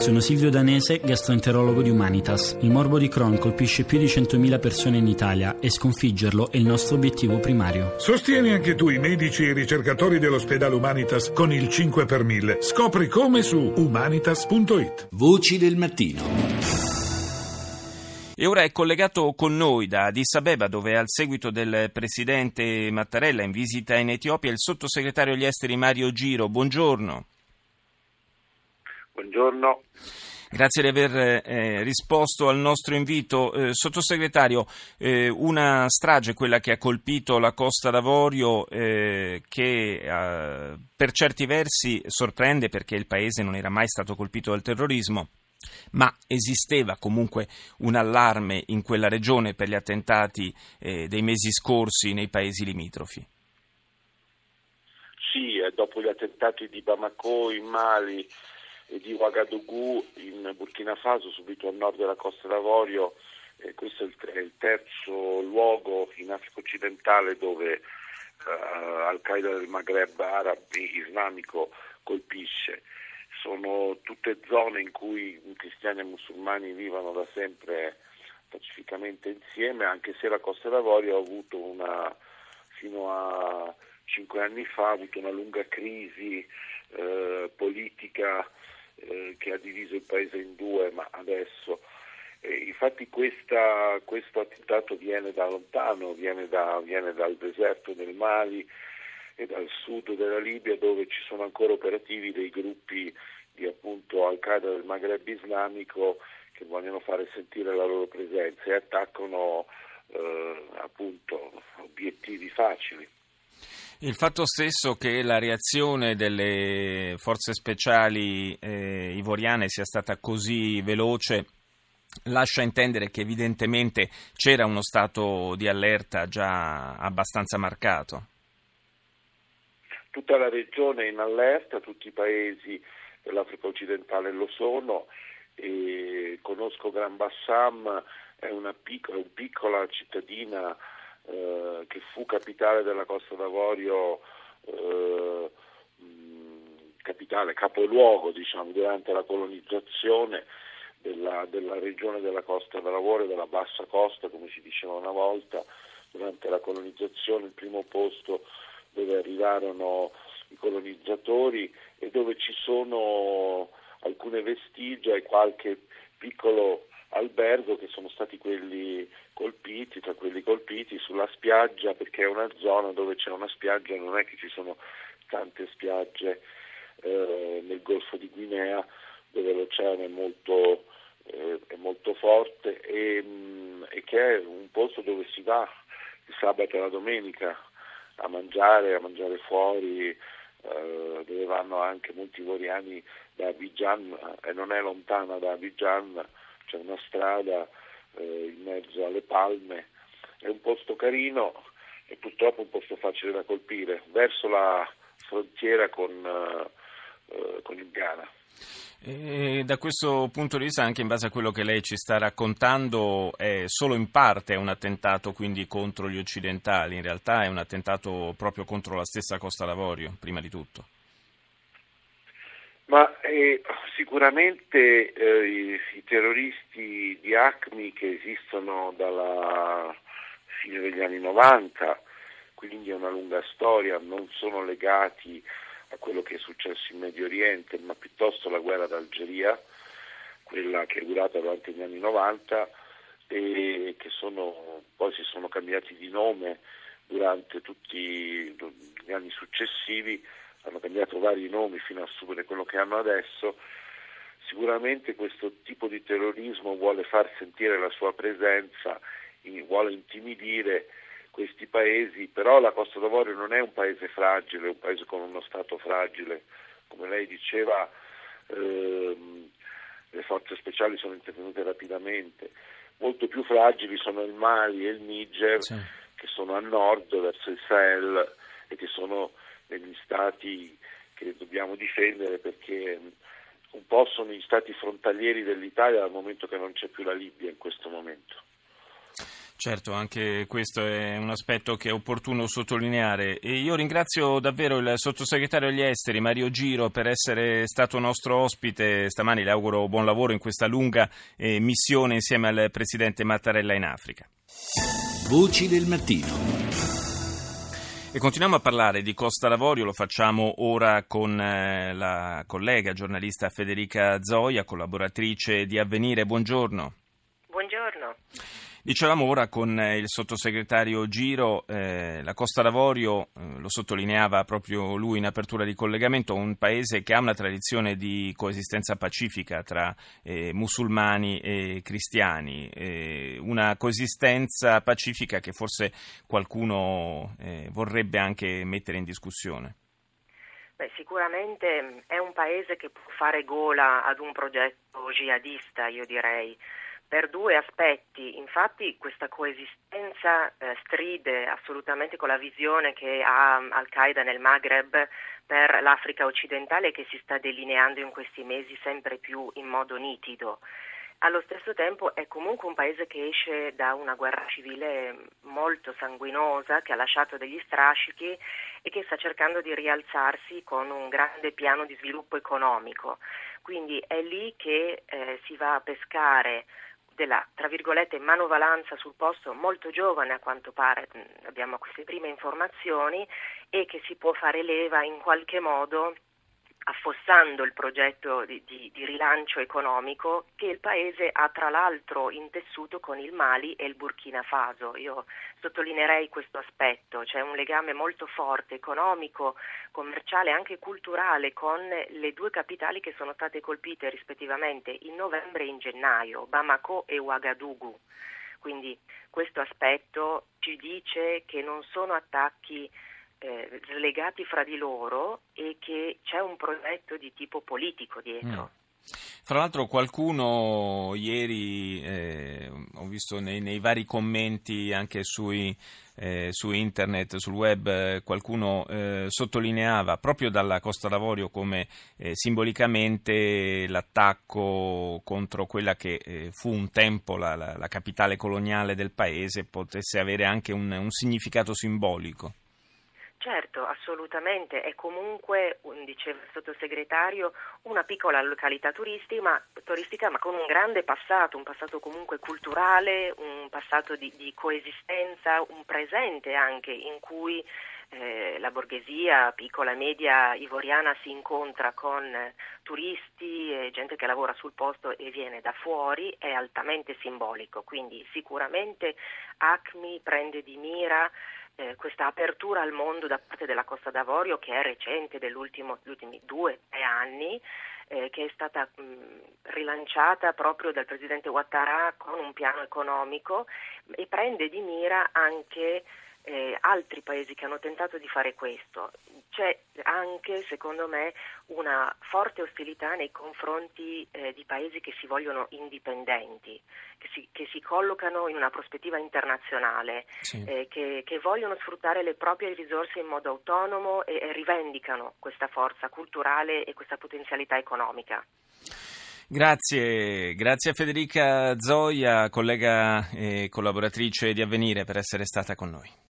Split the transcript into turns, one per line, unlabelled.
Sono Silvio Danese, gastroenterologo di Humanitas. Il morbo di Crohn colpisce più di 100.000 persone in Italia e sconfiggerlo è il nostro obiettivo primario.
Sostieni anche tu i medici e i ricercatori dell'ospedale Humanitas con il 5 per 1000. Scopri come su humanitas.it.
Voci del mattino.
E ora è collegato con noi da Addis Abeba, dove al seguito del presidente Mattarella in visita in Etiopia il sottosegretario agli esteri Mario Giro. Buongiorno.
Buongiorno.
Grazie di aver eh, risposto al nostro invito. Eh, sottosegretario, eh, una strage, quella che ha colpito la Costa d'Avorio, eh, che eh, per certi versi sorprende perché il paese non era mai stato colpito dal terrorismo. Ma esisteva comunque un allarme in quella regione per gli attentati eh, dei mesi scorsi nei paesi limitrofi?
Sì, dopo gli attentati di Bamako in Mali, e di Ouagadougou in Burkina Faso, subito a nord della Costa d'Avorio. Eh, questo è il, è il, terzo luogo in Africa occidentale dove eh, Al-Qaeda del Maghreb arabi islamico colpisce. Sono tutte zone in cui cristiani e musulmani vivono da sempre pacificamente insieme, anche se la Costa d'Avorio ha avuto una, fino a cinque anni fa, ha avuto una lunga crisi eh, politica eh, che ha diviso il paese in due, ma adesso. Eh, infatti questa, questo attentato viene da lontano, viene, da, viene, dal deserto del Mali e dal sud della Libia dove ci sono ancora operativi dei gruppi di appunto Al-Qaeda del Maghreb islamico che vogliono fare sentire la loro presenza e attaccano eh, appunto obiettivi facili.
Il fatto stesso che la reazione delle forze speciali eh, ivoriane sia stata così veloce lascia intendere che evidentemente c'era uno stato di allerta già abbastanza marcato.
Tutta la regione è in allerta, tutti i paesi dell'Africa occidentale lo sono. Conosco Gran Bassam, è una piccola, una piccola cittadina eh, che fu capitale della Costa d'Avorio, eh, capitale, capoluogo diciamo, durante la colonizzazione della, della, regione della Costa d'Avorio, della bassa costa come si diceva una volta, durante la colonizzazione il primo posto dove arrivarono i colonizzatori e dove ci sono alcune vestigia e qualche piccolo albergo che sono stati quelli colpiti, tra quelli colpiti sulla spiaggia perché è una zona dove c'è una spiaggia, non è che ci sono tante spiagge eh, nel Golfo di Guinea dove l'oceano è molto, eh, è molto forte e, mh, mm, e, che è un posto dove si va il sabato e la domenica a mangiare, a mangiare fuori, eh, dove vanno anche molti voriani da Abidjan e non è lontana da Abidjan c'è una strada eh, in mezzo alle palme, è un posto carino e purtroppo un posto facile da colpire, verso la frontiera con, eh, eh, con il Ghana.
E da questo punto di vista, anche in base a quello che lei ci sta raccontando, è solo in parte un attentato quindi contro gli occidentali, in realtà è un attentato proprio contro la stessa Costa d'Avorio, prima di tutto.
Ma eh, sicuramente eh, i, terroristi di ACMI che esistono dalla fine degli anni 90, quindi è una lunga storia, non sono legati a quello che è successo in Medio Oriente, ma piuttosto alla guerra d'Algeria, quella che è durata durante gli anni 90 e che sono, poi si sono cambiati di nome durante tutti gli anni successivi hanno cambiato vari nomi fino a assumere quello che hanno adesso, sicuramente questo tipo di terrorismo vuole far sentire la sua presenza, vuole intimidire questi paesi, però la Costa d'Avorio non è un paese fragile, è un paese con uno Stato fragile, come lei diceva ehm, le forze speciali sono intervenute rapidamente, molto più fragili sono il Mali e il Niger sì. che sono a nord verso il Sahel e che sono negli stati che dobbiamo difendere perché un po' sono gli stati frontalieri dell'Italia dal momento che non c'è più la Libia in questo momento.
Certo, anche questo è un aspetto che è opportuno sottolineare. E io ringrazio davvero il sottosegretario agli esteri Mario Giro per essere stato nostro ospite stamani. Le auguro buon lavoro in questa lunga eh, missione insieme al presidente Mattarella in Africa.
Voci del mattino.
E continuiamo a parlare di Costa d'Avorio, lo facciamo ora con eh, la collega giornalista Federica Zoia, collaboratrice di Avvenire. Buongiorno.
Buongiorno.
Dicevamo ora con eh, il sottosegretario Giro, eh, la Costa d'Avorio, eh, lo sottolineava proprio lui in apertura di collegamento, un paese che ha una tradizione di coesistenza pacifica tra eh, musulmani e cristiani, eh, una coesistenza pacifica che forse qualcuno eh, vorrebbe anche mettere in discussione.
Beh, sicuramente è un paese che può fare gola ad un progetto jihadista, io direi per due aspetti. Infatti questa coesistenza eh, stride assolutamente con la visione che ha Al-Qaeda nel Maghreb per l'Africa occidentale che si sta delineando in questi mesi sempre più in modo nitido. Allo stesso tempo è comunque un paese che esce da una guerra civile molto sanguinosa, che ha lasciato degli strascichi e che sta cercando di rialzarsi con un grande piano di sviluppo economico. Quindi è lì che eh, si va a pescare della tra virgolette manovalanza sul posto molto giovane a quanto pare, abbiamo queste prime informazioni e che si può fare leva in qualche modo affossando il progetto di, di, di, rilancio economico che il Paese ha tra l'altro intessuto con il Mali e il Burkina Faso. Io sottolineerei questo aspetto, c'è un legame molto forte economico, commerciale e anche culturale con le due capitali che sono state colpite rispettivamente in novembre e in gennaio, Bamako e Ouagadougou. Quindi questo aspetto ci dice che non sono attacchi eh, slegati fra di loro e che c'è un progetto di tipo politico dietro. Mm.
Fra l'altro qualcuno ieri, eh, ho visto nei, nei, vari commenti anche sui, eh, su internet, sul web, eh, qualcuno eh, sottolineava proprio dalla Costa d'Avorio come eh, simbolicamente l'attacco contro quella che eh, fu un tempo la, la, la, capitale coloniale del paese potesse avere anche un, un significato simbolico.
Certo, assolutamente, è comunque, diceva il sottosegretario, una piccola località turistica ma, con un grande passato, un passato comunque culturale, un passato di, di coesistenza, un presente anche in cui eh, la borghesia piccola e media ivoriana si incontra con turisti e gente che lavora sul posto e viene da fuori, è altamente simbolico, quindi sicuramente ACMI prende di mira eh, questa apertura al mondo da parte della Costa d'Avorio che è recente, degli ultimi due tre anni, eh, che è stata mh, rilanciata proprio dal Presidente Ouattara con un piano economico e prende di mira anche eh, altri paesi che hanno tentato di fare questo. C'è anche, secondo me, una forte ostilità nei confronti eh, di paesi che si vogliono indipendenti, che si, che si collocano in una prospettiva internazionale, sì. eh, che, che, vogliono sfruttare le proprie risorse in modo autonomo e, e rivendicano questa forza culturale e questa potenzialità economica.
Grazie, grazie a Federica Zoia, collega e collaboratrice di Avvenire, per essere stata con noi.